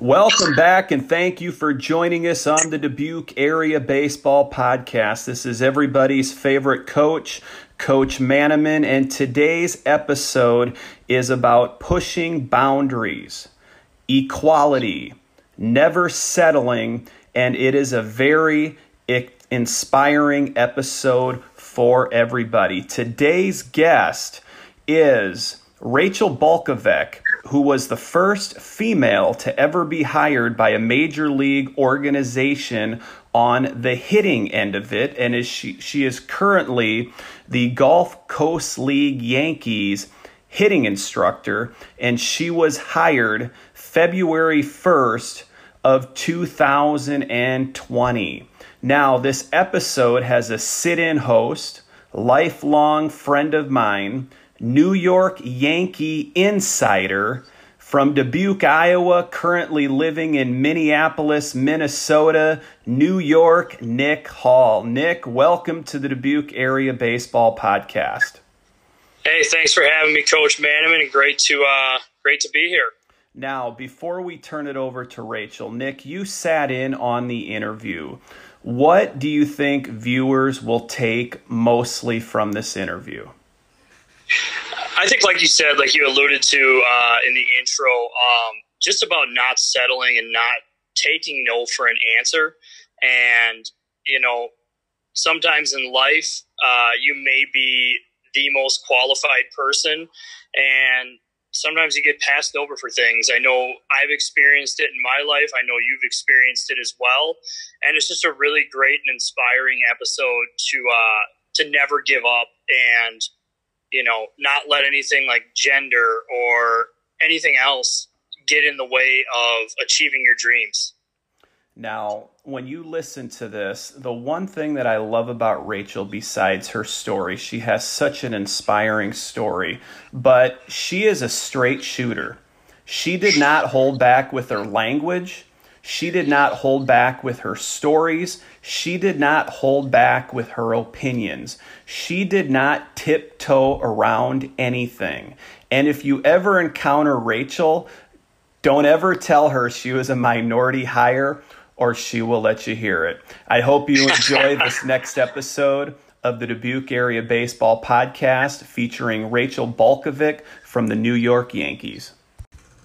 Welcome back and thank you for joining us on the Dubuque Area Baseball Podcast. This is everybody's favorite coach, Coach Manaman, and today's episode is about pushing boundaries, equality, never settling, and it is a very inspiring episode for everybody. Today's guest is Rachel Balkovec who was the first female to ever be hired by a major league organization on the hitting end of it and is she she is currently the Gulf Coast League Yankees hitting instructor and she was hired February 1st of 2020. Now this episode has a sit-in host, lifelong friend of mine New York Yankee insider from Dubuque, Iowa, currently living in Minneapolis, Minnesota, New York, Nick Hall. Nick, welcome to the Dubuque Area Baseball Podcast. Hey, thanks for having me, Coach Manaman, and great to uh, great to be here. Now, before we turn it over to Rachel, Nick, you sat in on the interview. What do you think viewers will take mostly from this interview? I think, like you said, like you alluded to uh, in the intro, um, just about not settling and not taking no for an answer. And, you know, sometimes in life, uh, you may be the most qualified person, and sometimes you get passed over for things. I know I've experienced it in my life. I know you've experienced it as well. And it's just a really great and inspiring episode to uh, to never give up and you know, not let anything like gender or anything else get in the way of achieving your dreams. Now, when you listen to this, the one thing that I love about Rachel, besides her story, she has such an inspiring story, but she is a straight shooter. She did not hold back with her language. She did not hold back with her stories. She did not hold back with her opinions. She did not tiptoe around anything. And if you ever encounter Rachel, don't ever tell her she was a minority hire or she will let you hear it. I hope you enjoy this next episode of the Dubuque Area Baseball Podcast featuring Rachel Balkovec from the New York Yankees.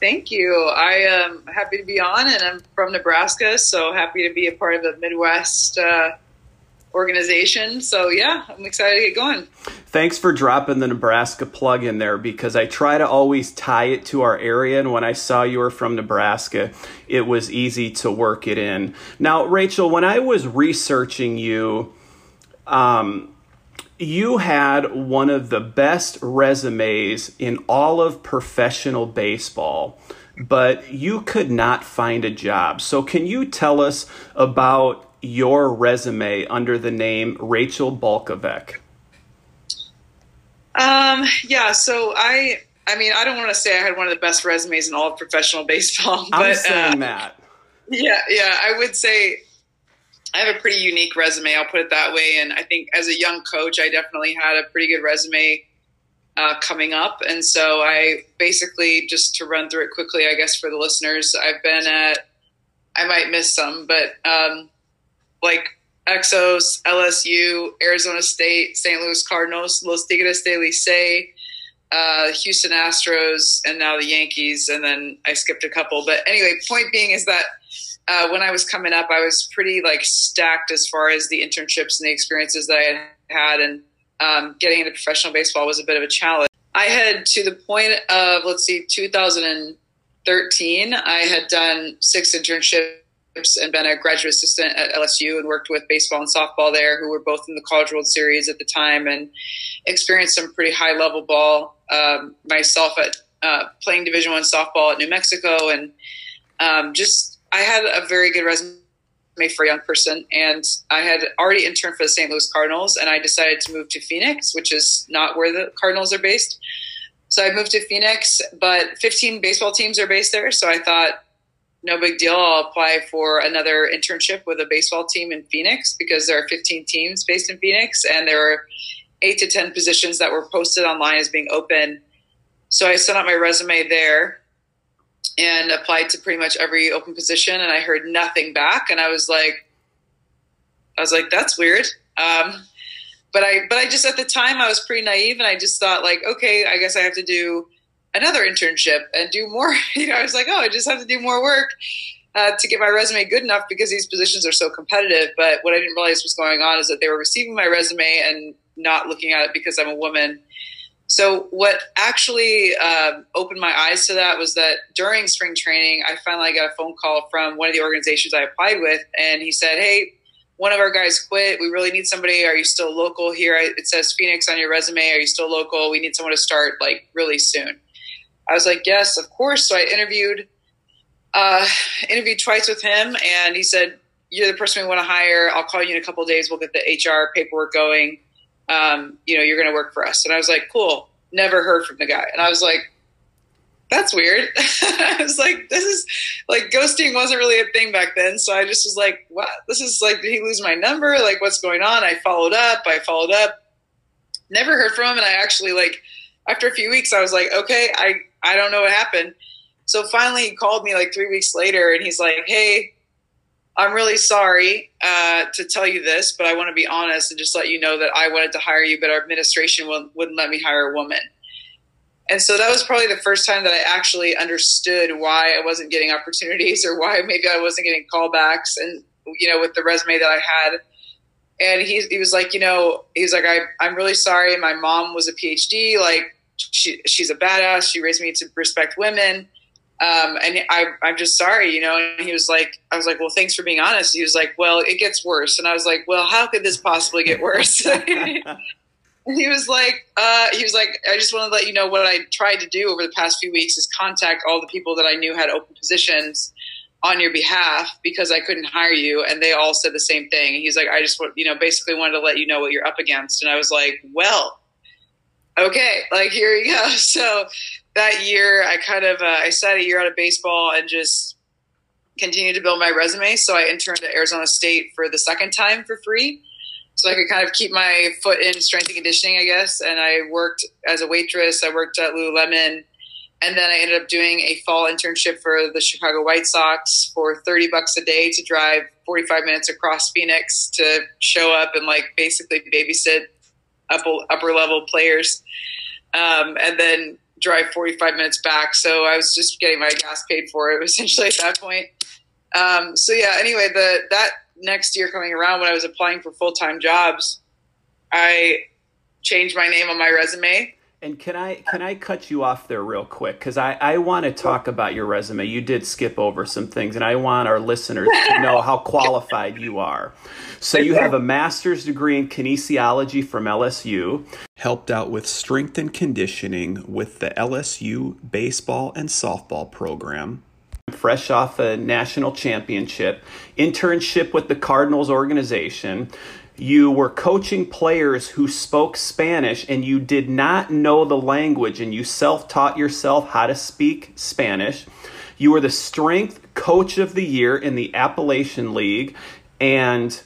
Thank you. I am happy to be on, and I'm from Nebraska, so happy to be a part of the Midwest uh, organization. So, yeah, I'm excited to get going. Thanks for dropping the Nebraska plug in there because I try to always tie it to our area. And when I saw you were from Nebraska, it was easy to work it in. Now, Rachel, when I was researching you, um, you had one of the best resumes in all of professional baseball, but you could not find a job. So, can you tell us about your resume under the name Rachel Balkovec? Um, yeah, so I, I mean, I don't want to say I had one of the best resumes in all of professional baseball, but I'm saying uh, that. Yeah, yeah, I would say I have a pretty unique resume. I'll put it that way. And I think as a young coach, I definitely had a pretty good resume uh, coming up. And so I basically, just to run through it quickly, I guess for the listeners, I've been at, I might miss some, but um, like Exos, LSU, Arizona State, St. Louis Cardinals, Los Tigres de Licey, uh, Houston Astros, and now the Yankees. And then I skipped a couple. But anyway, point being is that uh, when I was coming up, I was pretty like stacked as far as the internships and the experiences that I had had, and um, getting into professional baseball was a bit of a challenge. I had to the point of let's see, 2013. I had done six internships and been a graduate assistant at LSU and worked with baseball and softball there, who were both in the College World Series at the time, and experienced some pretty high level ball um, myself at uh, playing Division One softball at New Mexico, and um, just I had a very good resume for a young person, and I had already interned for the St. Louis Cardinals, and I decided to move to Phoenix, which is not where the Cardinals are based. So I moved to Phoenix, but 15 baseball teams are based there. So I thought, no big deal. I'll apply for another internship with a baseball team in Phoenix because there are 15 teams based in Phoenix, and there are eight to 10 positions that were posted online as being open. So I sent out my resume there and applied to pretty much every open position and I heard nothing back and I was like I was like that's weird. Um, but I but I just at the time I was pretty naive and I just thought like okay I guess I have to do another internship and do more. You know I was like oh I just have to do more work uh, to get my resume good enough because these positions are so competitive. But what I didn't realize was going on is that they were receiving my resume and not looking at it because I'm a woman so what actually uh, opened my eyes to that was that during spring training, I finally got a phone call from one of the organizations I applied with, and he said, "Hey, one of our guys quit. We really need somebody. Are you still local here? It says Phoenix on your resume. Are you still local? We need someone to start like really soon." I was like, "Yes, of course." So I interviewed, uh, interviewed twice with him, and he said, "You're the person we want to hire. I'll call you in a couple days. We'll get the HR paperwork going." Um, you know, you're going to work for us. And I was like, cool. Never heard from the guy. And I was like, that's weird. I was like, this is like ghosting wasn't really a thing back then. So I just was like, what? This is like, did he lose my number? Like, what's going on? I followed up. I followed up. Never heard from him. And I actually like, after a few weeks, I was like, okay, I, I don't know what happened. So finally he called me like three weeks later and he's like, hey, I'm really sorry uh, to tell you this, but I want to be honest and just let you know that I wanted to hire you, but our administration wouldn't, let me hire a woman. And so that was probably the first time that I actually understood why I wasn't getting opportunities or why maybe I wasn't getting callbacks. And, you know, with the resume that I had. And he, he was like, you know, he's like, I, I'm really sorry. My mom was a PhD. Like, she, she's a badass. She raised me to respect women um, and I, I'm just sorry, you know. And he was like, I was like, well, thanks for being honest. He was like, well, it gets worse. And I was like, well, how could this possibly get worse? he was like, uh, he was like, I just want to let you know what I tried to do over the past few weeks is contact all the people that I knew had open positions on your behalf because I couldn't hire you. And they all said the same thing. He's like, I just want, you know, basically wanted to let you know what you're up against. And I was like, well, okay, like here you go. So that year, I kind of uh, I sat a year out of baseball and just continued to build my resume. So I interned at Arizona State for the second time for free, so I could kind of keep my foot in strength and conditioning, I guess. And I worked as a waitress. I worked at Lululemon. And then I ended up doing a fall internship for the Chicago White Sox for 30 bucks a day to drive 45 minutes across Phoenix to show up and like basically babysit upper, upper level players. Um, and then drive 45 minutes back. So I was just getting my gas paid for it essentially at that point. Um, so yeah, anyway, the, that next year coming around when I was applying for full-time jobs, I changed my name on my resume and can I can I cut you off there real quick because I, I want to talk about your resume. You did skip over some things, and I want our listeners to know how qualified you are. So you have a master's degree in kinesiology from LSU, helped out with strength and conditioning with the LSU baseball and softball program. Fresh off a national championship, internship with the Cardinals organization you were coaching players who spoke Spanish and you did not know the language and you self taught yourself how to speak Spanish. You were the strength coach of the year in the Appalachian League and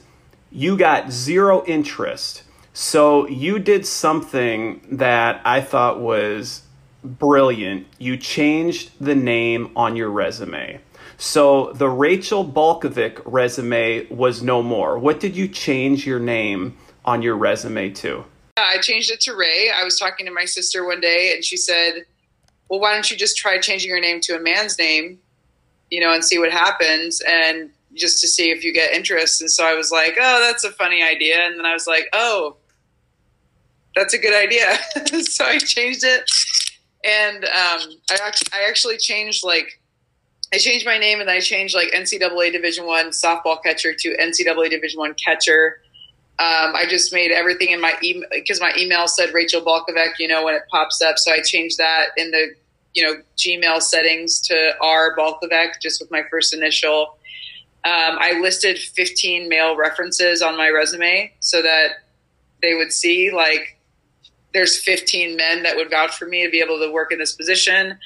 you got zero interest. So you did something that I thought was brilliant. You changed the name on your resume. So the Rachel Balkovec resume was no more. What did you change your name on your resume to? I changed it to Ray. I was talking to my sister one day and she said, Well, why don't you just try changing your name to a man's name, you know, and see what happens and just to see if you get interest. And so I was like, Oh, that's a funny idea. And then I was like, Oh, that's a good idea. so I changed it, and um, I I actually changed like I changed my name and I changed like NCAA Division One softball catcher to NCAA Division One catcher. Um, I just made everything in my email because my email said Rachel Balkovec, you know, when it pops up. So I changed that in the, you know, Gmail settings to R Balkovec just with my first initial. Um, I listed 15 male references on my resume so that they would see like there's 15 men that would vouch for me to be able to work in this position.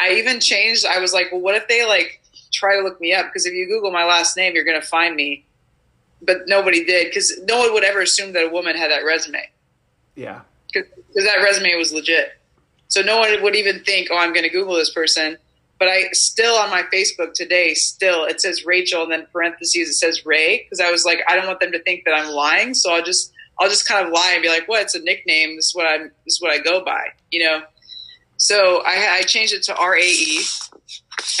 I even changed. I was like, well, what if they like try to look me up? Because if you Google my last name, you're going to find me. But nobody did because no one would ever assume that a woman had that resume. Yeah. Because that resume was legit. So no one would even think, oh, I'm going to Google this person. But I still on my Facebook today, still it says Rachel, and then parentheses it says Ray because I was like, I don't want them to think that I'm lying, so I'll just I'll just kind of lie and be like, "What? Well, it's a nickname. This is what I'm. This is what I go by." You know. So I, I changed it to R A E,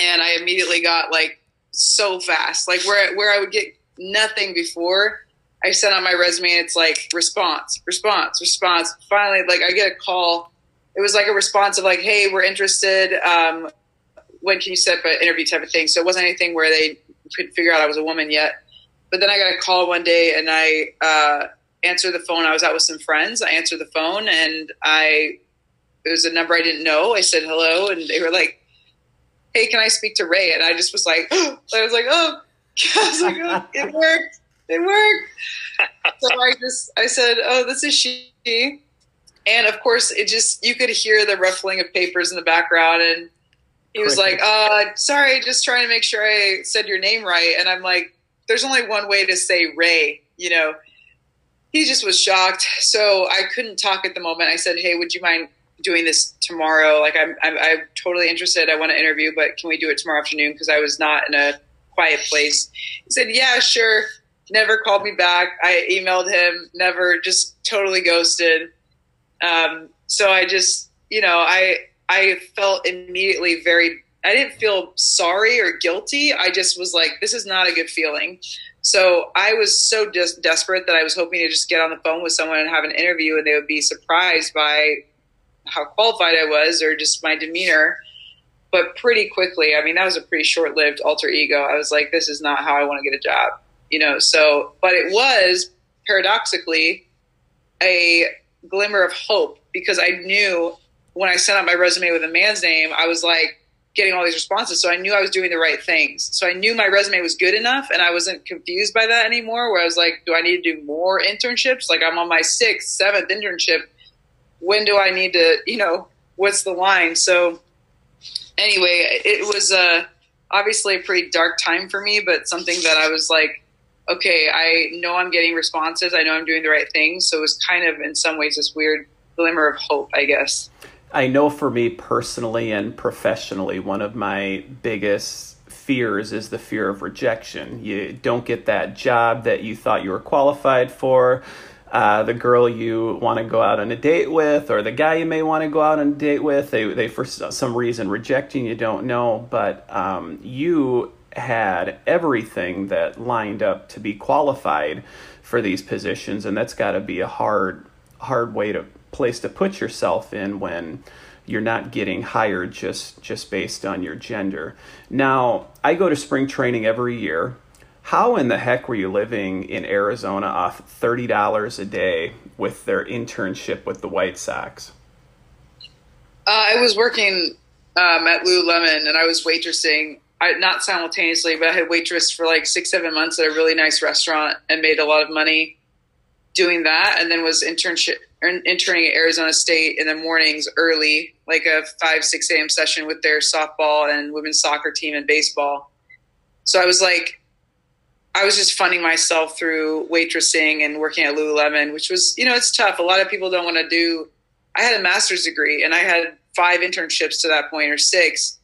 and I immediately got like so fast, like where where I would get nothing before. I sent out my resume and it's like response, response, response. Finally, like I get a call. It was like a response of like, "Hey, we're interested. Um, when can you set up an interview?" type of thing. So it wasn't anything where they could figure out I was a woman yet. But then I got a call one day and I uh, answered the phone. I was out with some friends. I answered the phone and I it was a number I didn't know. I said hello, and they were like, "Hey, can I speak to Ray?" And I just was like, oh. I was like, "Oh," I was like, oh, "It worked, it worked." so I just I said, "Oh, this is she," and of course, it just you could hear the ruffling of papers in the background, and he was like, "Uh, sorry, just trying to make sure I said your name right," and I'm like, "There's only one way to say Ray," you know. He just was shocked, so I couldn't talk at the moment. I said, "Hey, would you mind doing this tomorrow. Like I'm, I'm, I'm totally interested. I want to interview, but can we do it tomorrow afternoon? Because I was not in a quiet place. He said, yeah, sure. Never called me back. I emailed him, never just totally ghosted. Um, so I just, you know, I, I felt immediately very, I didn't feel sorry or guilty. I just was like, this is not a good feeling. So I was so just desperate that I was hoping to just get on the phone with someone and have an interview and they would be surprised by how qualified I was or just my demeanor. But pretty quickly, I mean, that was a pretty short lived alter ego. I was like, this is not how I want to get a job, you know? So, but it was paradoxically a glimmer of hope because I knew when I sent out my resume with a man's name, I was like, getting all these responses. So I knew I was doing the right things. So I knew my resume was good enough and I wasn't confused by that anymore where I was like, do I need to do more internships? Like I'm on my sixth, seventh internship when do I need to, you know, what's the line? So anyway, it was uh, obviously a pretty dark time for me, but something that I was like, okay, I know I'm getting responses. I know I'm doing the right things. So it was kind of, in some ways, this weird glimmer of hope, I guess. I know for me personally and professionally, one of my biggest fears is the fear of rejection. You don't get that job that you thought you were qualified for uh, the girl you want to go out on a date with or the guy you may want to go out on a date with they, they for some reason rejecting you don't know. But um, you had everything that lined up to be qualified for these positions and that's got to be a hard hard way to place to put yourself in when you're not getting hired just just based on your gender. Now i go to spring training every year how in the heck were you living in Arizona off thirty dollars a day with their internship with the White Sox? Uh, I was working um, at Lululemon and I was waitressing. I, not simultaneously, but I had waitressed for like six, seven months at a really nice restaurant and made a lot of money doing that. And then was internship interning at Arizona State in the mornings early, like a five, six a.m. session with their softball and women's soccer team and baseball. So I was like I was just funding myself through waitressing and working at Lululemon, which was, you know, it's tough. A lot of people don't want to do. I had a master's degree and I had five internships to that point or six,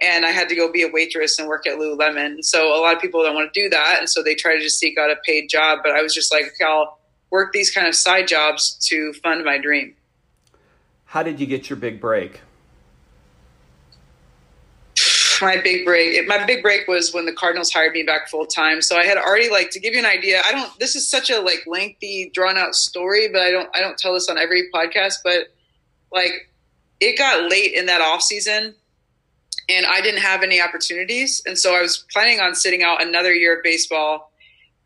and I had to go be a waitress and work at Lululemon. So a lot of people don't want to do that, and so they try to just seek out a paid job. But I was just like, okay, I'll work these kind of side jobs to fund my dream. How did you get your big break? My big break my big break was when the cardinals hired me back full time so i had already like to give you an idea i don't this is such a like lengthy drawn out story but i don't i don't tell this on every podcast but like it got late in that off season and i didn't have any opportunities. And so i was planning on sitting out another year of baseball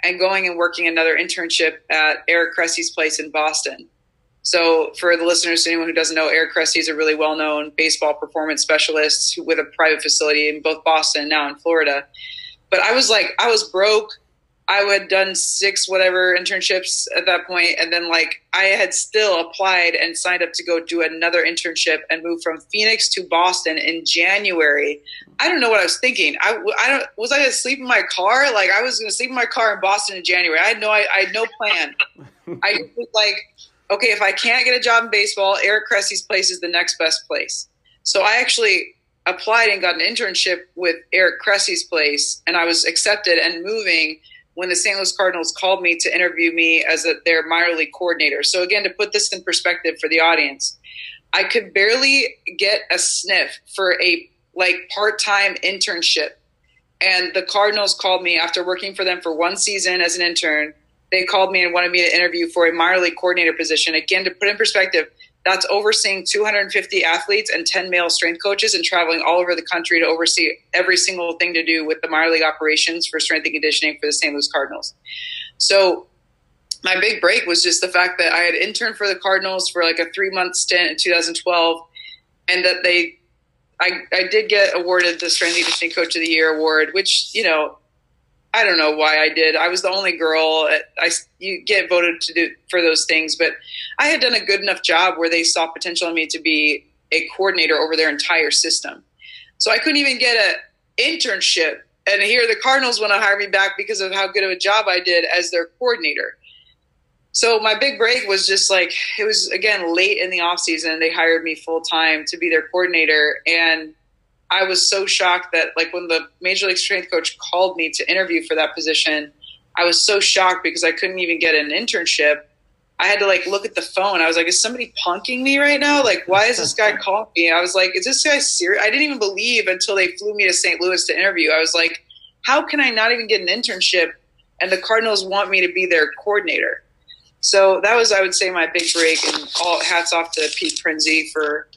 and going and working another internship at eric cressey's place in boston so, for the listeners, anyone who doesn't know, Eric Cressey is a really well known baseball performance specialist with a private facility in both Boston and now in Florida. But I was like, I was broke. I had done six whatever internships at that point, and then like I had still applied and signed up to go do another internship and move from Phoenix to Boston in January. I don't know what I was thinking. I, I don't was I going to sleep in my car? Like I was going to sleep in my car in Boston in January. I had no I, I had no plan. I was like okay, if I can't get a job in baseball, Eric Cressey's place is the next best place. So I actually applied and got an internship with Eric Cressey's place, and I was accepted and moving when the St. Louis Cardinals called me to interview me as a, their minor league coordinator. So again, to put this in perspective for the audience, I could barely get a sniff for a like part-time internship. And the Cardinals called me after working for them for one season as an intern they called me and wanted me to interview for a minor league coordinator position. Again, to put in perspective, that's overseeing 250 athletes and 10 male strength coaches and traveling all over the country to oversee every single thing to do with the minor league operations for strength and conditioning for the St. Louis Cardinals. So my big break was just the fact that I had interned for the Cardinals for like a three month stint in 2012 and that they I, I did get awarded the Strength and Conditioning Coach of the Year award, which, you know, I don't know why I did. I was the only girl. I you get voted to do for those things, but I had done a good enough job where they saw potential in me to be a coordinator over their entire system. So I couldn't even get an internship. And here the Cardinals want to hire me back because of how good of a job I did as their coordinator. So my big break was just like it was again late in the off season. They hired me full time to be their coordinator, and I was so shocked that like when the major league strength coach called me to interview for that position, I was so shocked because I couldn't even get an internship. I had to like look at the phone. I was like, is somebody punking me right now? Like, why is this guy calling me? I was like, is this guy serious? I didn't even believe until they flew me to St. Louis to interview. I was like, how can I not even get an internship and the Cardinals want me to be their coordinator? So that was, I would say, my big break. And all hats off to Pete Prinzi for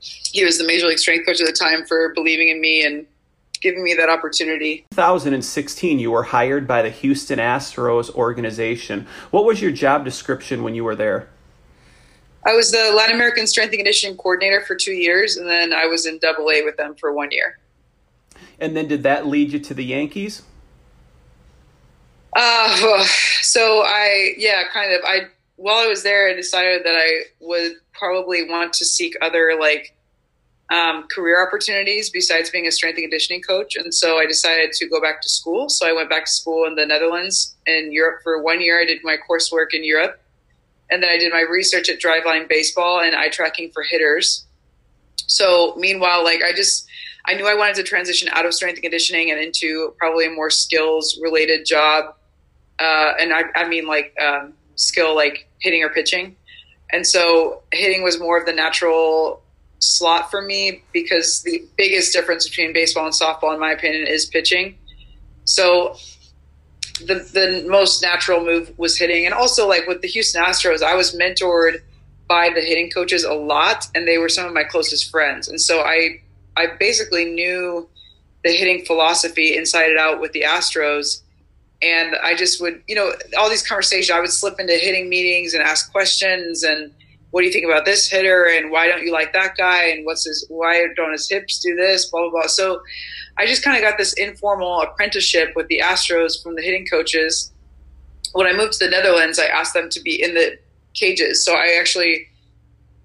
he was the major league strength coach at the time for believing in me and giving me that opportunity. 2016, you were hired by the Houston Astros organization. What was your job description when you were there? I was the Latin American Strength and Conditioning Coordinator for two years, and then I was in Double A with them for one year. And then did that lead you to the Yankees? Uh, so I, yeah, kind of. I while I was there, I decided that I would probably want to seek other like um, career opportunities besides being a strength and conditioning coach. And so I decided to go back to school. So I went back to school in the Netherlands and Europe for one year. I did my coursework in Europe. And then I did my research at Driveline Baseball and eye tracking for hitters. So meanwhile, like I just, I knew I wanted to transition out of strength and conditioning and into probably a more skills related job. Uh, and I, I mean like um, skill like hitting or pitching. And so hitting was more of the natural slot for me because the biggest difference between baseball and softball, in my opinion, is pitching. So the the most natural move was hitting, and also like with the Houston Astros, I was mentored by the hitting coaches a lot, and they were some of my closest friends, and so I I basically knew the hitting philosophy inside and out with the Astros. And I just would, you know, all these conversations, I would slip into hitting meetings and ask questions and what do you think about this hitter? And why don't you like that guy? And what's his why don't his hips do this? Blah blah blah. So i just kind of got this informal apprenticeship with the astros from the hitting coaches. When i moved to the netherlands i asked them to be in the cages. So i actually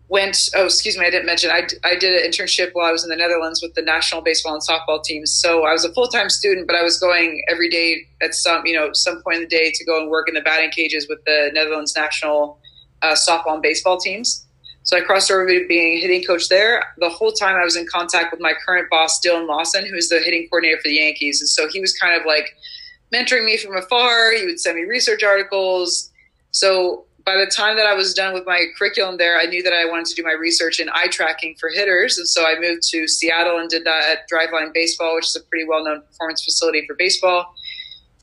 went oh excuse me i didn't mention i, I did an internship while i was in the netherlands with the national baseball and softball teams so i was a full-time student but i was going every day at some you know some point in the day to go and work in the batting cages with the netherlands national uh, softball and baseball teams. So I crossed over to being hitting coach there. The whole time I was in contact with my current boss, Dillon Lawson, who's the hitting coordinator for the Yankees. And so he was kind of like mentoring me from afar. He would send me research articles. So by the time that I was done with my curriculum there, I knew that I wanted to do my research in eye tracking for hitters. And so I moved to Seattle and did that at Driveline Baseball, which is a pretty well known performance facility for baseball.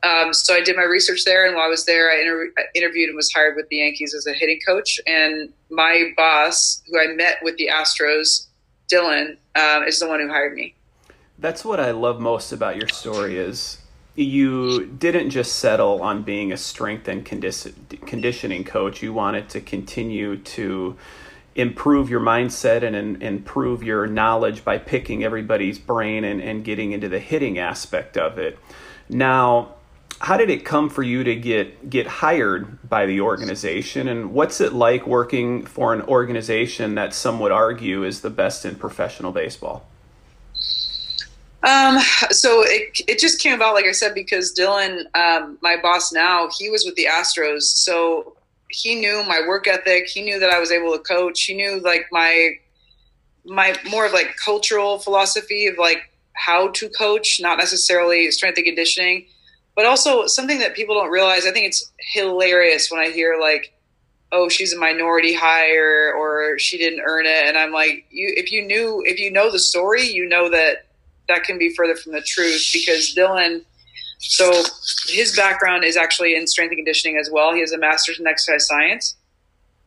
Um, so I did my research there. And while I was there, I inter- interviewed and was hired with the Yankees as a hitting coach. And my boss, who I met with the Astros, Dillon, um, is the one who hired me. That's what I love most about your story is you didn't just settle on being a strength and condi- conditioning coach. You wanted to continue to improve your mindset and, and, improve your knowledge by picking everybody's brain and, and getting into the hitting aspect of it. Now, how did it come for you to get get hired by the organization and what's it like working for an organization that some would argue is the best in professional baseball um, so it, it just came about, like I said, because Dillon, um, my boss now, he was with the Astros. So he knew my work ethic. He knew that I was able to coach. He knew like my, my more of like cultural philosophy of like how to coach, not necessarily strength and conditioning, but also something that people don't realize. I think it's hilarious when I hear like, oh, she's a minority hire or she didn't earn it. And I'm like, you, if you knew, if you know the story, you know that that can be further from the truth because Dillon, so his background is actually in strength and conditioning as well. He has a master's in exercise science.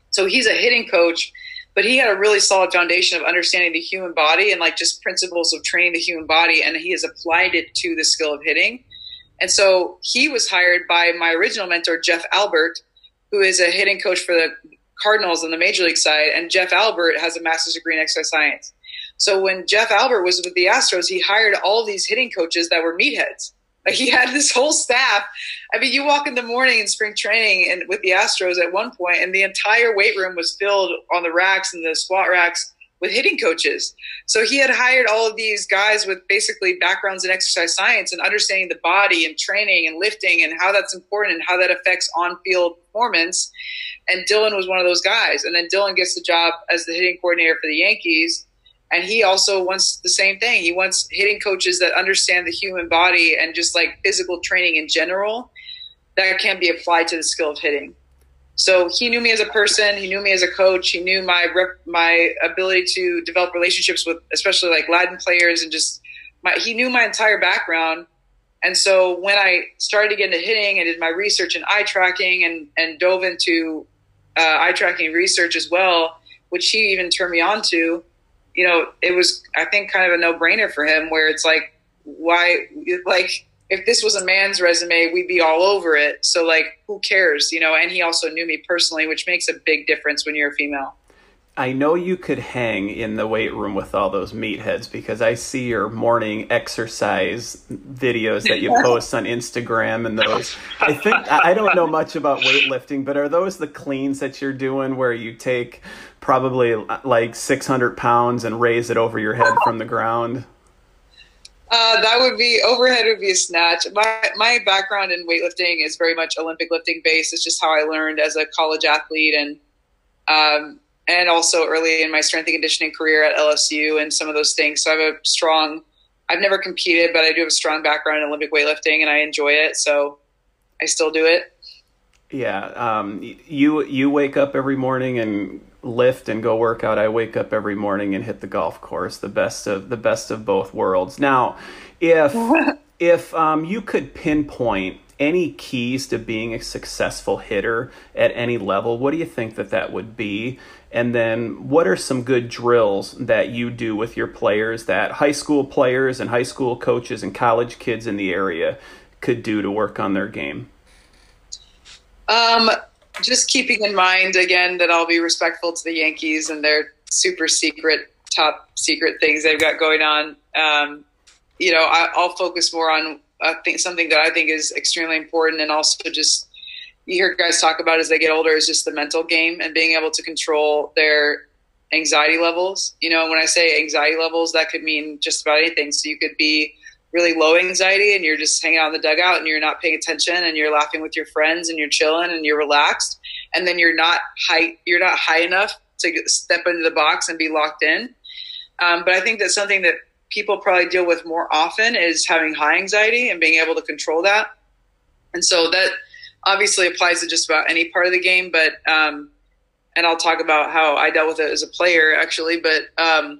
So he's a hitting coach, but he had a really solid foundation of understanding the human body and like just principles of training the human body. And he has applied it to the skill of hitting. And so he was hired by my original mentor, Jeff Albert, who is a hitting coach for the Cardinals on the major league side. And Jeff Albert has a master's degree in exercise science. So when Jeff Albert was with the Astros, he hired all these hitting coaches that were meatheads. Like he had this whole staff. I mean, you walk in the morning in spring training and with the Astros at one point, and the entire weight room was filled on the racks and the squat racks with hitting coaches. So he had hired all of these guys with basically backgrounds in exercise science and understanding the body and training and lifting and how that's important and how that affects on-field performance. And Dillon was one of those guys. And then Dillon gets the job as the hitting coordinator for the Yankees and he also wants the same thing. He wants hitting coaches that understand the human body and just like physical training in general that can be applied to the skill of hitting. So he knew me as a person. He knew me as a coach. He knew my rep, my ability to develop relationships with, especially like Latin players, and just my. He knew my entire background. And so when I started to get into hitting, and did my research in eye tracking and and dove into uh, eye tracking research as well, which he even turned me on to you know, it was I think kind of a no brainer for him where it's like, why like if this was a man's resume, we'd be all over it. So like, who cares, you know? And he also knew me personally, which makes a big difference when you're a female. I know you could hang in the weight room with all those meatheads because I see your morning exercise videos that you post on Instagram and those. I think I don't know much about weightlifting, but are those the cleans that you're doing where you take probably like 600 pounds and raise it over your head from the ground? Uh, that would be overhead would be a snatch. My my background in weightlifting is very much Olympic lifting based. It's just how I learned as a college athlete and um, and also early in my strength and conditioning career at LSU and some of those things. So I have a strong. I've never competed, but I do have a strong background in Olympic weightlifting, and I enjoy it. So I still do it. Yeah, um, you you wake up every morning and lift and go work out. I wake up every morning and hit the golf course. The best of the best of both worlds. Now, if if um, you could pinpoint any keys to being a successful hitter at any level, what do you think that that would be? And then, what are some good drills that you do with your players that high school players and high school coaches and college kids in the area could do to work on their game? Um, just keeping in mind again that I'll be respectful to the Yankees and their super secret, top secret things they've got going on. Um, you know, I, will focus more on I think something that I think is extremely important, and also just you hear guys talk about as they get older is just the mental game and being able to control their anxiety levels. You know, when I say anxiety levels, that could mean just about anything. So you could be really low anxiety and you're just hanging out in the dugout and you're not paying attention and you're laughing with your friends and you're chilling and you're relaxed and then you're not high you're not high enough to step into the box and be locked in. Um, but i think that's something that people probably deal with more often is having high anxiety and being able to control that. And so that obviously applies to just about any part of the game, but um, and I'll talk about how I dealt with it as a player actually, but um,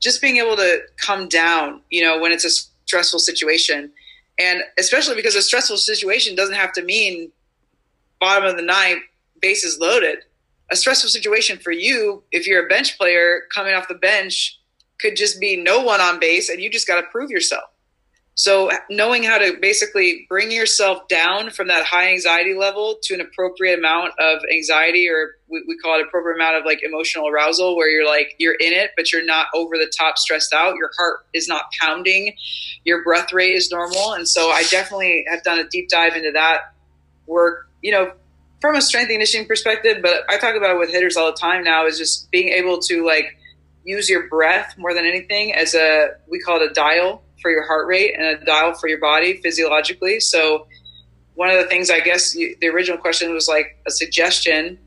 just being able to come down, you know, when it's a stressful situation, and especially because a stressful situation doesn't have to mean bottom of the ninth, bases loaded. A stressful situation for you, if you're a bench player coming off the bench, could just be no one on base, and you just got to prove yourself. So knowing how to basically bring yourself down from that high anxiety level to an appropriate amount of anxiety, or we, we, call it appropriate amount of like emotional arousal, where you're like you're in it, but you're not over the top stressed out. Your heart is not pounding, your breath rate is normal, and so I definitely have done a deep dive into that work. You know, from a strength conditioning perspective, but I talk about it with hitters all the time now. Is just being able to like use your breath more than anything as a we call it a dial for your heart rate and a dial for your body physiologically. So one of the things I guess you, the original question was like a suggestion,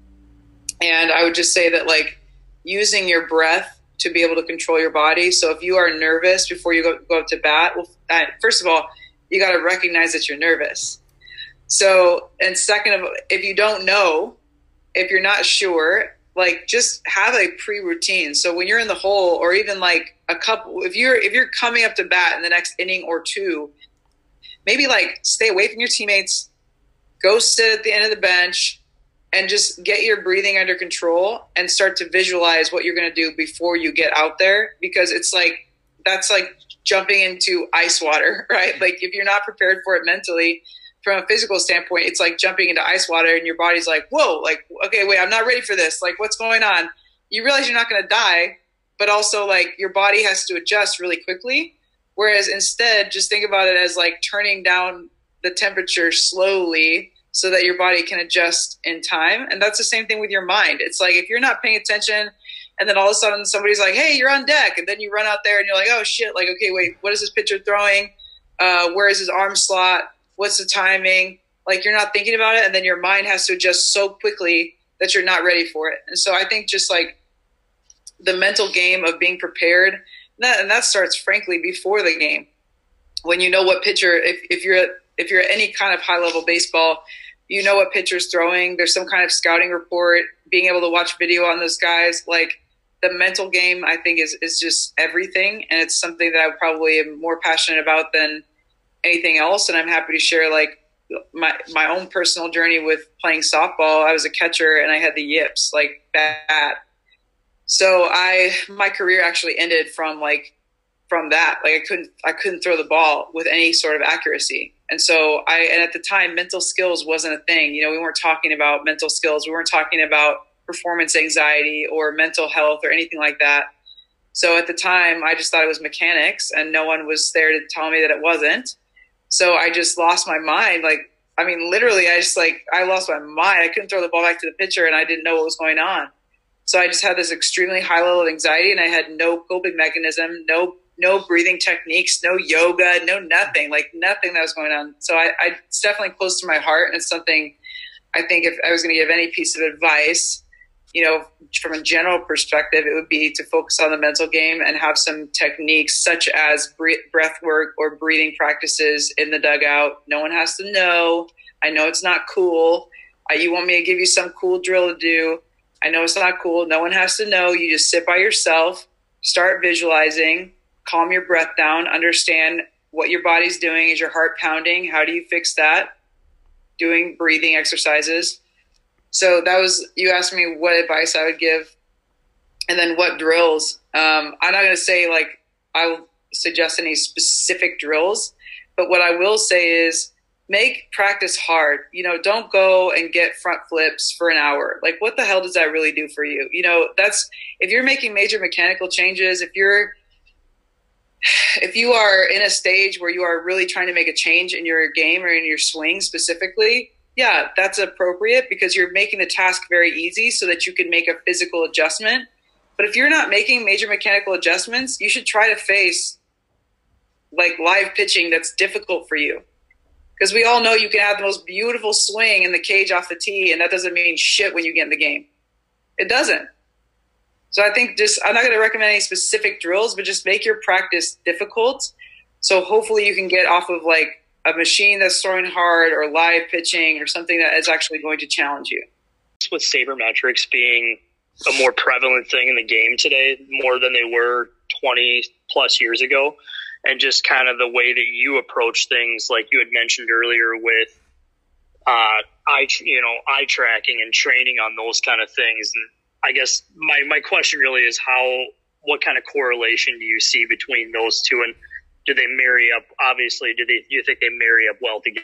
and I would just say that like using your breath to be able to control your body. So if you are nervous before you go, go up to bat, well, uh, first of all, you got to recognize that you're nervous. So, and second of all, if you don't know, if you're not sure, like just have a pre-routine. So when you're in the hole, or even like a couple, if you're if you're coming up to bat in the next inning or two, maybe like stay away from your teammates, go sit at the end of the bench, and just get your breathing under control and start to visualize what you're going to do before you get out there, because it's like that's like jumping into ice water, right? Like if you're not prepared for it mentally from a physical standpoint, it's like jumping into ice water and your body's like, whoa, like, okay, wait, I'm not ready for this. Like, what's going on? You realize you're not going to die, but also like your body has to adjust really quickly. Whereas instead, just think about it as like turning down the temperature slowly so that your body can adjust in time. And that's the same thing with your mind. It's like if you're not paying attention and then all of a sudden somebody's like, hey, you're on deck. And then you run out there and you're like, oh shit, like, okay, wait, what is this pitcher throwing? Uh, where is his arm slot? what's the timing like you're not thinking about it and then your mind has to adjust so quickly that you're not ready for it and so i think just like the mental game of being prepared and that, and that starts frankly before the game when you know what pitcher if, if you're at if you're at any kind of high level baseball you know what pitcher's throwing there's some kind of scouting report being able to watch video on those guys like the mental game i think is is just everything and it's something that i probably am more passionate about than anything else. And I'm happy to share like my my own personal journey with playing softball. I was a catcher and I had the yips like bad. So I my career actually ended from like from that. Like I couldn't I couldn't throw the ball with any sort of accuracy. And so I and at the time mental skills wasn't a thing. You know, we weren't talking about mental skills. We weren't talking about performance anxiety or mental health or anything like that. So at the time I just thought it was mechanics and no one was there to tell me that it wasn't. So I just lost my mind. Like, I mean, literally, I just like, I lost my mind. I couldn't throw the ball back to the pitcher and I didn't know what was going on. So I just had this extremely high level of anxiety and I had no coping mechanism, no no breathing techniques, no yoga, no nothing, like nothing that was going on. So I, I it's definitely close to my heart and it's something I think if I was going to give any piece of advice, you know, from a general perspective, it would be to focus on the mental game and have some techniques such as breath work or breathing practices in the dugout. No one has to know. I know it's not cool. you want me to give you some cool drill to do. I know it's not cool. No one has to know. You just sit by yourself, start visualizing, calm your breath down, understand what your body's doing. Is your heart pounding? How do you fix that? Doing breathing exercises so that was you asked me what advice I would give, and then what drills. Um, I'm not going to say like I'll suggest any specific drills, but what I will say is make practice hard. You know, don't go and get front flips for an hour. Like, what the hell does that really do for you? You know, that's if you're making major mechanical changes, if you're if you are in a stage where you are really trying to make a change in your game or in your swing specifically, yeah, that's appropriate because you're making the task very easy so that you can make a physical adjustment. But if you're not making major mechanical adjustments, you should try to face like live pitching that's difficult for you. Because we all know you can have the most beautiful swing in the cage off the tee, and that doesn't mean shit when you get in the game. It doesn't. So I think just, I'm not going to recommend any specific drills, but just make your practice difficult. So hopefully you can get off of like a machine that's throwing hard or live pitching or something that is actually going to challenge you. With sabermetrics being a more prevalent thing in the game today, more than they were 20 plus years ago, and just kind of the way that you approach things, like you had mentioned earlier with uh, eye, you know, eye tracking and training on those kind of things. And I guess my, my question really is how, what kind of correlation do you see between those two and do they marry up? Obviously, do they, do you think they marry up well together?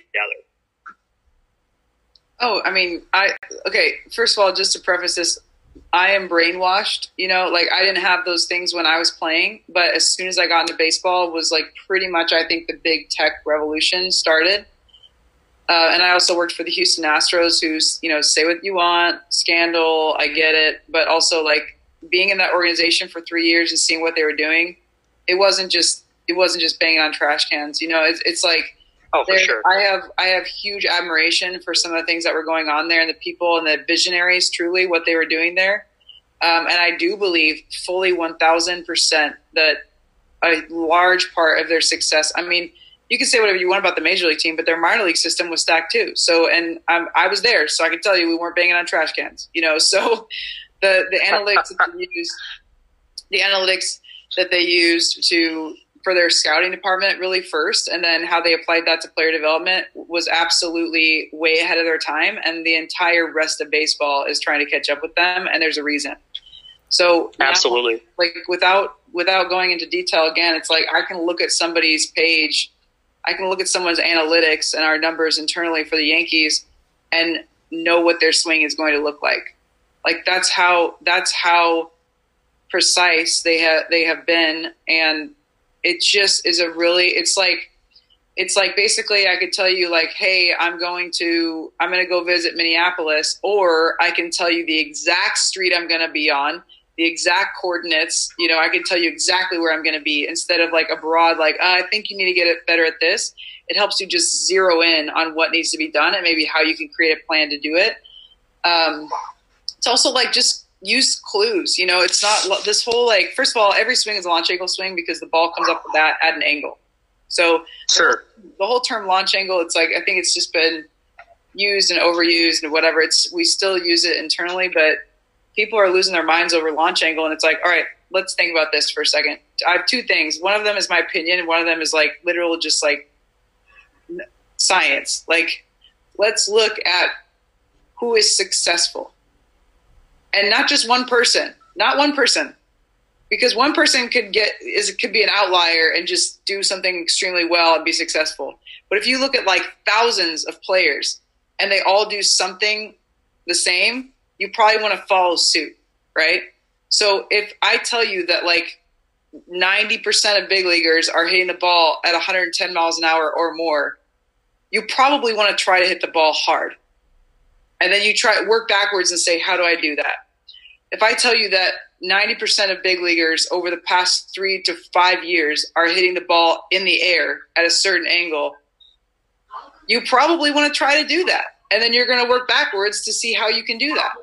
Oh, I mean, I, okay. First of all, just to preface this, I am brainwashed, you know, like I didn't have those things when I was playing, but as soon as I got into baseball was like pretty much, I think the big tech revolution started uh, and I also worked for the Houston Astros, who's you know say what you want, scandal, I get it, but also like being in that organization for three years and seeing what they were doing, it wasn't just it wasn't just banging on trash cans. You know, it's, it's like oh, for sure. I have I have huge admiration for some of the things that were going on there and the people and the visionaries, truly what they were doing there. Um, and I do believe fully one thousand percent that a large part of their success. I mean you can say whatever you want about the major league team, but their minor league system was stacked too. So, and um, I was there, so I can tell you we weren't banging on trash cans. You know, so the the analytics that they used, the analytics that they used to for their scouting department really first, and then how they applied that to player development was absolutely way ahead of their time. And the entire rest of baseball is trying to catch up with them, and there's a reason. So absolutely, now, like without without going into detail again, it's like I can look at somebody's page I can look at someone's analytics and our numbers internally for the Yankees and know what their swing is going to look like. Like that's how that's how precise they have they have been and it just is a really it's like it's like basically I could tell you like hey I'm going to I'm going to go visit Minneapolis or I can tell you the exact street I'm going to be on the exact coordinates. You know, I can tell you exactly where I'm going to be instead of like a broad, like, oh, I think you need to get it better at this. It helps you just zero in on what needs to be done and maybe how you can create a plan to do it. Um, it's also like just use clues. You know, it's not this whole like, first of all, every swing is a launch angle swing because the ball comes up with that at an angle. So sure. the whole term launch angle, it's like, I think it's just been used and overused and whatever. It's, we still use it internally, but people are losing their minds over launch angle, and it's like, all right, let's think about this for a second. I have two things. One of them is my opinion, and one of them is like literal, just like science. Like, let's look at who is successful, and not just one person, not one person, because one person could get is could be an outlier and just do something extremely well and be successful. But if you look at like thousands of players and they all do something the same, you probably want to follow suit, right? So if I tell you that like 90% of big leaguers are hitting the ball at 110 miles an hour or more, you probably want to try to hit the ball hard. And then you try work backwards and say, how do I do that? If I tell you that 90% of big leaguers over the past three to five years are hitting the ball in the air at a certain angle, you probably want to try to do that. And then you're going to work backwards to see how you can do that.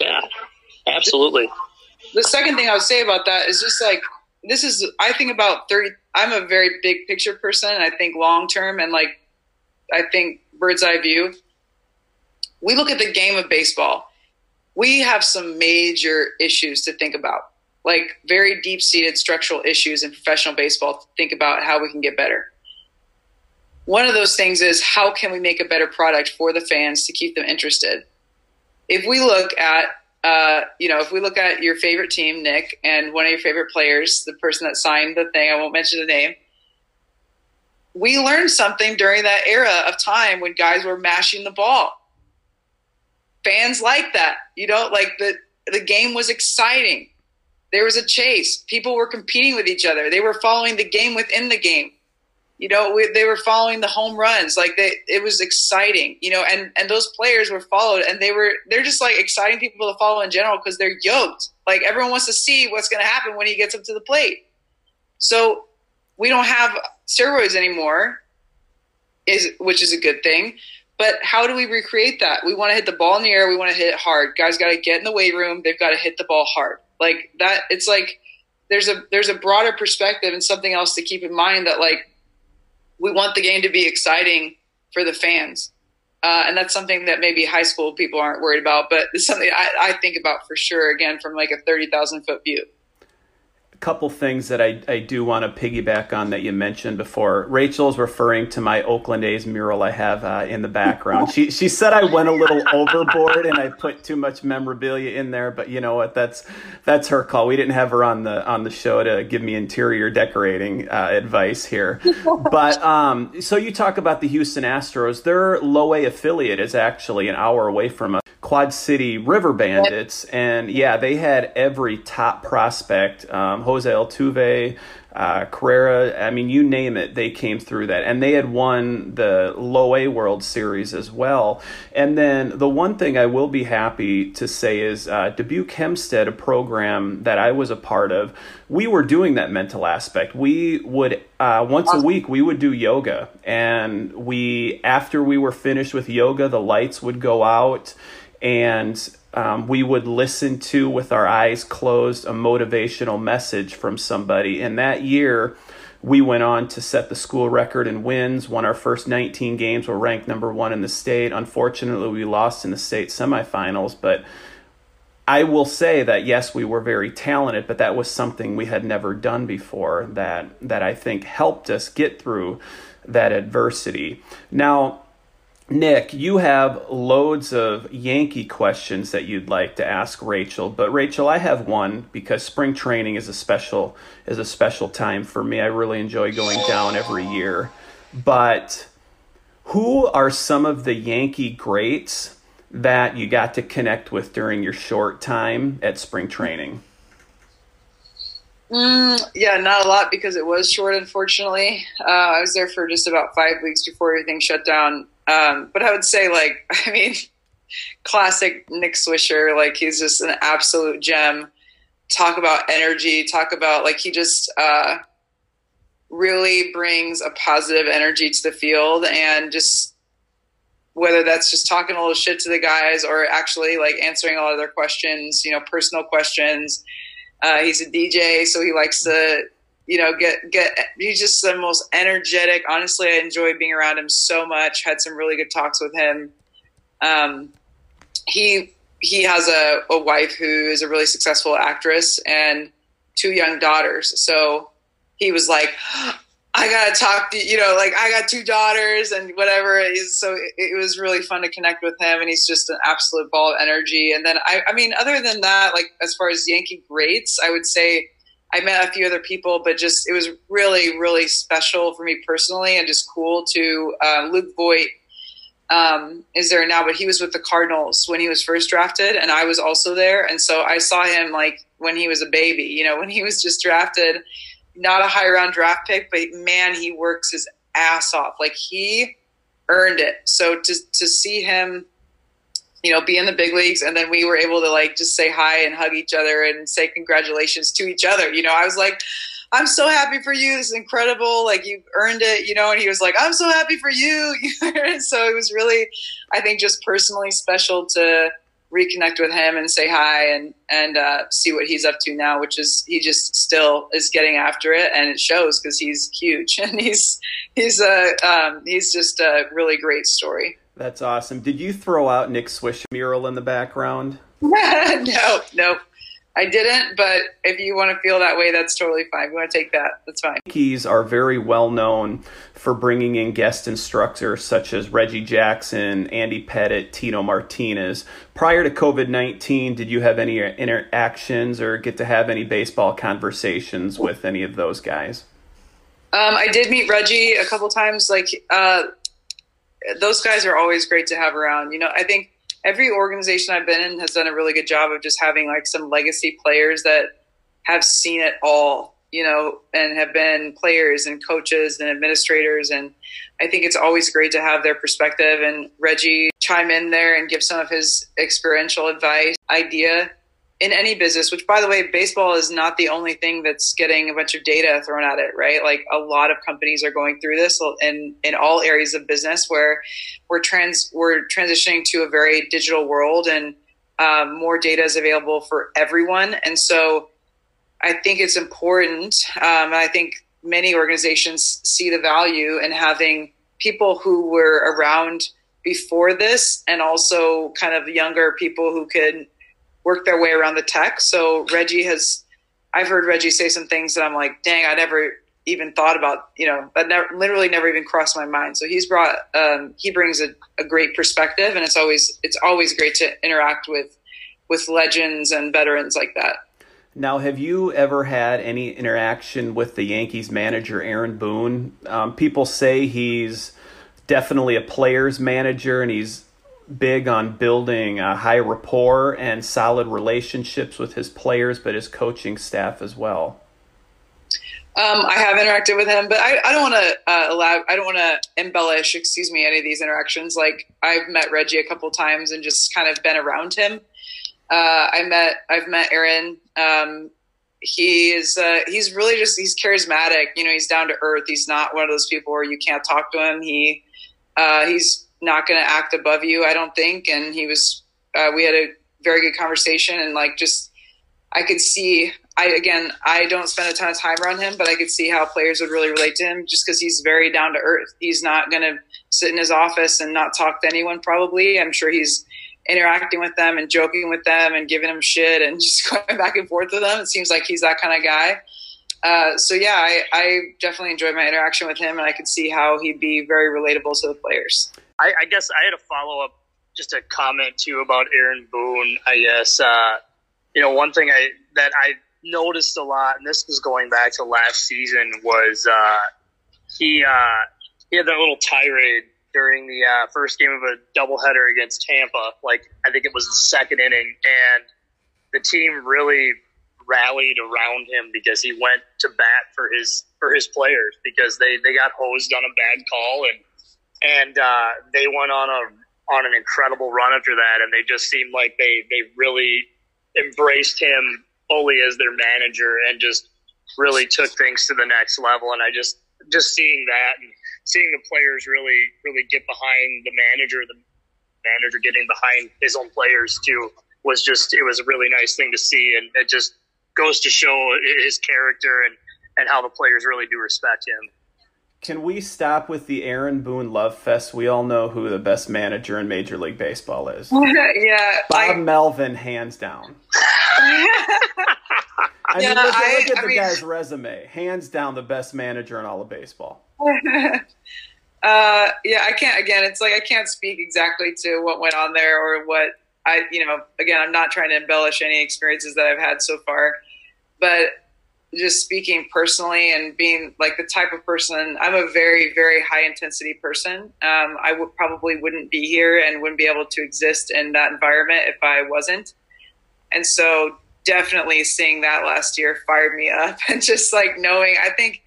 Yeah, absolutely. The second thing I would say about that is just like this is I think about 30 I'm a very big picture person I think long term and like I think bird's eye view. We look at the game of baseball. We have some major issues to think about. Like very deep seated structural issues in professional baseball to think about how we can get better. One of those things is how can we make a better product for the fans to keep them interested? if we look at uh, you know, if we look at your favorite team, Nick, and one of your favorite players, the person that signed the thing, I won't mention the name. We learned something during that era of time when guys were mashing the ball. Fans like that, you know, like the the game was exciting. There was a chase. People were competing with each other. They were following the game within the game you know we, they were following the home runs like they it was exciting you know and and those players were followed and they were they're just like exciting people to follow in general because they're yoked like everyone wants to see what's going to happen when he gets up to the plate so we don't have steroids anymore is which is a good thing but how do we recreate that? We want to hit the ball in the air we want to hit it hard. Guys got to get in the weight room they've got to hit the ball hard. Like that it's like there's a there's a broader perspective and something else to keep in mind that like we want the game to be exciting for the fans. Uh, and that's something that maybe high school people aren't worried about, but it's something I, I think about for sure, again, from like a 30,000 foot view couple things that I, I do want to piggyback on that you mentioned before. Rachel's referring to my Oakland A's mural I have uh, in the background. She she said I went a little overboard and I put too much memorabilia in there, but you know what? That's that's her call. We didn't have her on the on the show to give me interior decorating uh, advice here. But um, so you talk about the Houston Astros. Their low A affiliate is actually an hour away from us. Quad City River Bandits, and yeah, they had every top prospect, um, Jose Altuve, uh, Correa. I mean, you name it, they came through that, and they had won the Low A World Series as well. And then the one thing I will be happy to say is uh, Dubuque Hempstead, a program that I was a part of. We were doing that mental aspect. We would uh, once a week we would do yoga, and we after we were finished with yoga, the lights would go out and um, we would listen to with our eyes closed a motivational message from somebody. And that year, we went on to set the school record in wins, won our first 19 games, were ranked number one in the state. Unfortunately, we lost in the state semifinals, but I will say that yes, we were very talented, but that was something we had never done before that that I think helped us get through that adversity. Now, Nick, you have loads of Yankee questions that you'd like to ask Rachel, but Rachel, I have one because spring training is a special is a special time for me. I really enjoy going down every year. But who are some of the Yankee greats that you got to connect with during your short time at spring training? Mm, yeah, not a lot because it was short, unfortunately. Uh, I was there for just about five weeks before everything shut down. Um, but I would say, like, I mean, classic Nick Swisher. Like, he's just an absolute gem. Talk about energy. Talk about like he just uh, really brings a positive energy to the field, and just whether that's just talking a little shit to the guys or actually like answering a lot of their questions, you know, personal questions. Uh, he's a DJ, so he likes to you know, get get he's just the most energetic. Honestly, I enjoy being around him so much. Had some really good talks with him. Um, he he has a, a wife who is a really successful actress and two young daughters. So he was like, I gotta talk to you know, like I got two daughters and whatever. So it, it, was really fun to connect with him, and he's just an absolute ball of energy. And then I, I mean, other than that, like as far as Yankee greats, I would say I met a few other people, but just it was really, really special for me personally, and just cool to uh, Luke Voit um, is there now, but he was with the Cardinals when he was first drafted, and I was also there, and so I saw him like when he was a baby, you know, when he was just drafted, not a high round draft pick, but man, he works his ass off, like he earned it. So to to see him you know, be in the big leagues. And then we were able to like just say hi and hug each other and say congratulations to each other. You know, I was like, I'm so happy for you. This is incredible. Like you earned it, you know, and he was like, I'm so happy for you. so it was really, I think just personally special to reconnect with him and say hi and, and, uh, see what he's up to now, which is he just still is getting after it and it shows because he's huge and he's, he's a, um, he's just a really great story. That's awesome. Did you throw out Nick Swish mural in the background? no, no. I didn't, but if you want to feel that way, that's totally fine. you want to take that, that's fine. Keys are very well known for bringing in guest instructors such as Reggie Jackson, Andy Pettitte, Tino Martinez. Prior to COVID 19, did you have any interactions or get to have any baseball conversations with any of those guys? Um, I did meet Reggie a couple times. Like, uh, those guys are always great to have around. You know, I think every organization I've been in has done a really good job of just having like some legacy players that have seen it all, you know, and have been players and coaches and administrators. And I think it's always great to have their perspective and Reggie chime in there and give some of his experiential advice, idea in any business, which by the way, baseball is not the only thing that's getting a bunch of data thrown at it, right? Like a lot of companies are going through this in, in all areas of business where we're trans, we're transitioning to a very digital world and um, more data is available for everyone. And so I think it's important. Um, I think many organizations see the value in having people who were around before this and also kind of younger people who could work their way around the tech. So Reggie has, I've heard Reggie say some things that I'm like, dang, I never even thought about, you know, that never, literally never even crossed my mind. So he's brought, um, he brings a, a great perspective and it's always, it's always great to interact with, with legends and veterans like that. Now, have you ever had any interaction with the Yankees manager, Aaron Boone? Um, people say he's definitely a player's manager and he's big on building a high rapport and solid relationships with his players, but his coaching staff as well. Um, I have interacted with him, but I, I don't want to uh, allow. I don't want to embellish, excuse me, any of these interactions. Like I've met Reggie a couple times and just kind of been around him. Uh, I met, I've met Aaron. Um, he is, uh, he's really just, he's charismatic. You know, he's down to earth. He's not one of those people where you can't talk to him. He, uh, he's not going to act above you, I don't think. And he was, uh, we had a very good conversation and like just, I could see, I, again, I don't spend a ton of time around him, but I could see how players would really relate to him just because he's very down to earth. He's not going to sit in his office and not talk to anyone, probably. I'm sure he's interacting with them and joking with them and giving them shit and just going back and forth with them. It seems like he's that kind of guy. Uh, so yeah, I, I, definitely enjoyed my interaction with him, and I could see how he'd be very relatable to the players. I, I guess I had a follow up, just a comment too about Aaron Boone. I guess uh, you know one thing I that I noticed a lot, and this was going back to last season, was uh, he uh, he had that little tirade during the uh, first game of a doubleheader against Tampa. Like I think it was the second inning, and the team really rallied around him because he went to bat for his for his players because they they got hosed on a bad call and and uh, they went on a on an incredible run after that, and they just seemed like they they really embraced him fully as their manager and just really took things to the next level. And I just just seeing that and seeing the players really really get behind the manager, the manager getting behind his own players too was just it was a really nice thing to see, and it just goes to show his character and and how the players really do respect him. Can we stop with the Aaron Boone love fest? We all know who the best manager in Major League Baseball is. yeah, Bob I... Melvin, hands down. I yeah, mean, look, I, look at I the mean... guy's resume. Hands down, the best manager in all of baseball. uh, yeah, I can't. Again, it's like I can't speak exactly to what went on there or what I, you know. Again, I'm not trying to embellish any experiences that I've had so far, but just speaking personally and being like the type of person i'm a very very high intensity person. Um, i would probably wouldn't be here and wouldn't be able to exist in that environment if i wasn't. And so definitely seeing that last year fired me up. And just like knowing i think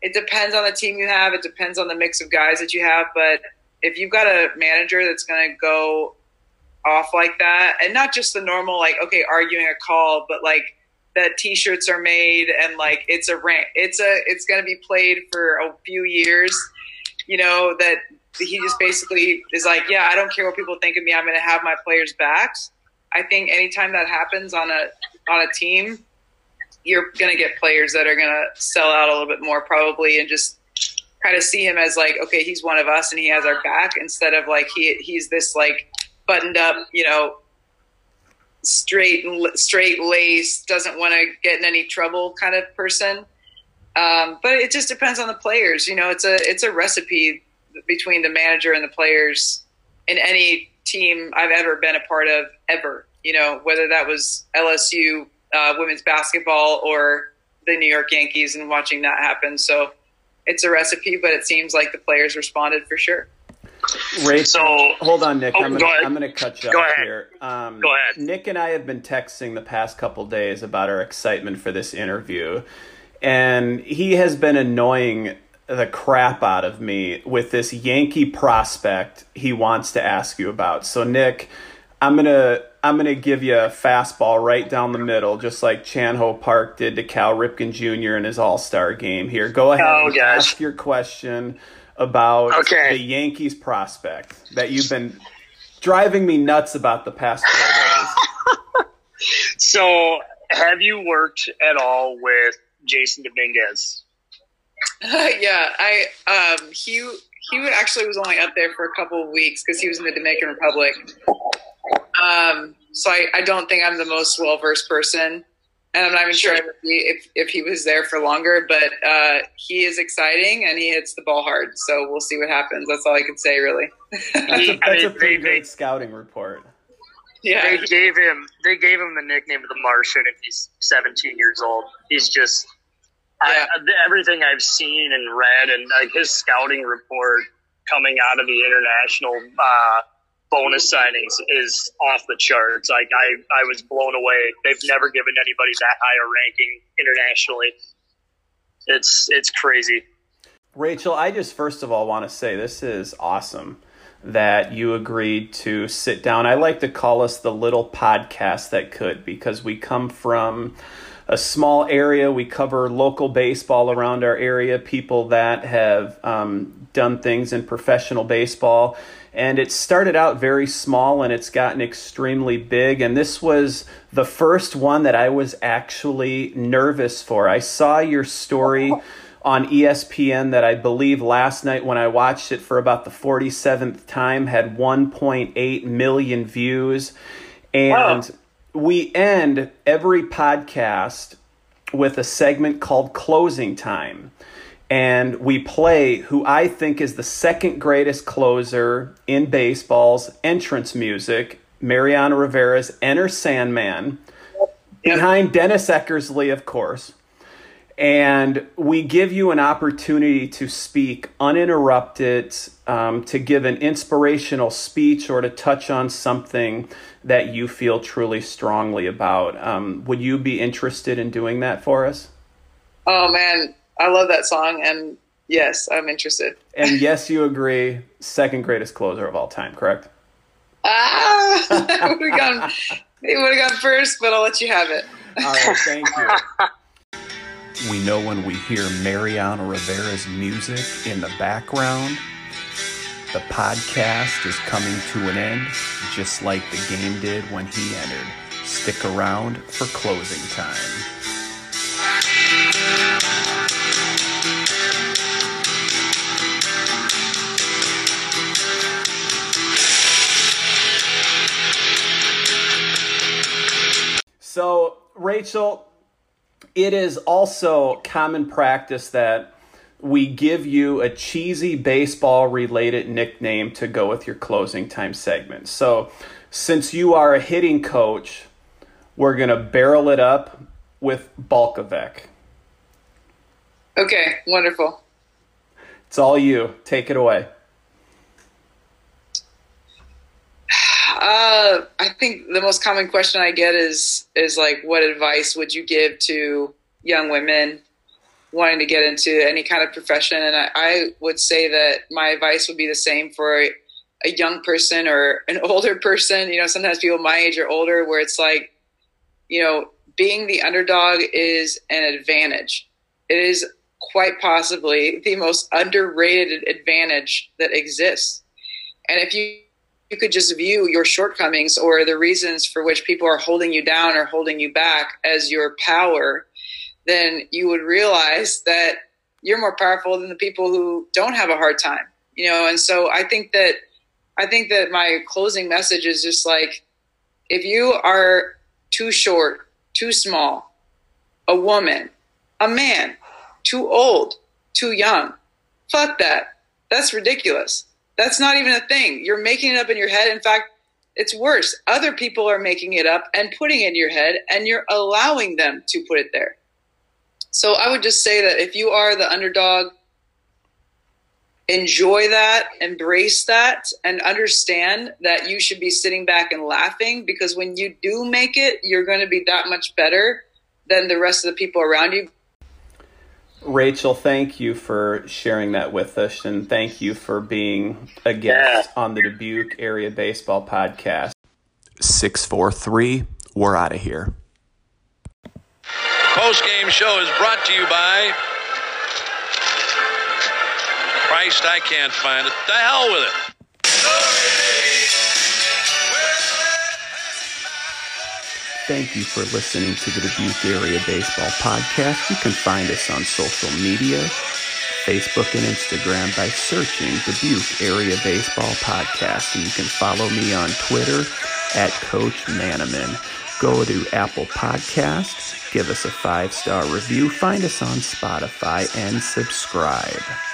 it depends on the team you have it depends on the mix of guys that you have but if you've got a manager that's going to go off like that and not just the normal like okay arguing a call but like that t-shirts are made and like it's a rant it's a it's going to be played for a few years you know that he just basically is like yeah i don't care what people think of me i'm going to have my players backs i think anytime that happens on a on a team you're going to get players that are going to sell out a little bit more probably and just kind of see him as like okay he's one of us and he has our back instead of like he he's this like buttoned up you know straight straight lace, doesn't want to get in any trouble kind of person. Um, but it just depends on the players. You know, it's a it's a recipe between the manager and the players in any team I've ever been a part of ever. You know, whether that was LSU uh, women's basketball or the New York Yankees and watching that happen. So it's a recipe, but it seems like the players responded for sure. Ray, so hold on, Nick. Oh, I'm, gonna, I'm cut you go off ahead. here. Um, go ahead. Nick and I have been texting the past couple days about our excitement for this interview, and he has been annoying the crap out of me with this Yankee prospect he wants to ask you about. So, Nick, I'm gonna I'm gonna give you a fastball right down the middle, just like Chan Ho Park did to Cal Ripken Jr. in his All Star game. Here, go ahead. Oh, ask your question about okay. the Yankees prospect that you've been driving me nuts about the past four days. so, have you worked at all with Jasson Dominguez? yeah, I um, he he would actually was only up there for a couple of weeks because he was in the Dominican Republic. Um, so I, I don't think I'm the most well versed person, and I'm not even sure if if he was there for longer. But uh, he is exciting and he hits the ball hard. So we'll see what happens. That's all I can say, really. that's a, that's a pretty great scouting report. Yeah, they gave him they gave him the nickname of the Martian, If he's 17 years old. He's just yeah. I, everything I've seen and read, and like his scouting report coming out of the international uh, bonus signings is off the charts. Like I, I was blown away. They've never given anybody that high a ranking internationally. It's it's crazy. Rachel, I just first of all want to say this is awesome that you agreed to sit down. I like to call us the little podcast that could because we come from a small area. We cover local baseball around our area, people that have um, done things in professional baseball. And it started out very small and it's gotten extremely big. And this was the first one that I was actually nervous for. I saw your story on ESPN that I believe last night when I watched it for about the 47th time had 1.8 million views. And wow. we end every podcast with a segment called Closing Time. And we play who I think is the second greatest closer in baseball's entrance music, Mariano Rivera's Enter Sandman, behind Dennis Eckersley, of course and we give you an opportunity to speak uninterrupted, um, to give an inspirational speech, or to touch on something that you feel truly strongly about. Um, would you be interested in doing that for us? Oh man, I love that song, and yes, I'm interested. and yes, you agree, second greatest closer of all time, correct? Ah, it would have gone. It would have gone first, but I'll let you have it. All right, thank you. We know when we hear Mariano Rivera's music in the background, the podcast is coming to an end, just like the game did when he entered. Stick around for closing time. Rachel, it is also common practice that we give you a cheesy baseball related nickname to go with your closing time segment. So, since you are a hitting coach, we're going to barrel it up with Balkovec. Okay, wonderful. It's all you. Take it away. Uh, I think the most common question I get is is like, what advice would you give to young women wanting to get into any kind of profession? And I, I would say that my advice would be the same for a, a young person or an older person. You know, sometimes people my age or older, where it's like, you know, being the underdog is an advantage. It is quite possibly the most underrated advantage that exists. And if you you could just view your shortcomings or the reasons for which people are holding you down or holding you back as your power, then you would realize that you're more powerful than the people who don't have a hard time. You know, and so I think that I think that my closing message is just like if you are too short, too small, a woman, a man, too old, too young, fuck that. That's ridiculous that's not even a thing. You're making it up in your head. In fact, it's worse. Other people are making it up and putting it in your head, and you're allowing them to put it there. So I would just say that if you are the underdog, enjoy that, embrace that, and understand that you should be sitting back and laughing because when you do make it, you're going to be that much better than the rest of the people around you Rachel, thank you for sharing that with us, and thank you for being a guest yeah. on the Dubuque Area Baseball Podcast. 643, we're out of here. Post game show is brought to you by Christ, I can't find it. The hell with it. Thank you for listening to the Dubuque Area Baseball Podcast. You can find us on social media Facebook and Instagram by searching Dubuque Area Baseball Podcast. And you can follow me on Twitter at Coach Manaman. Go to Apple Podcasts, give us a five star review, find us on Spotify, and subscribe.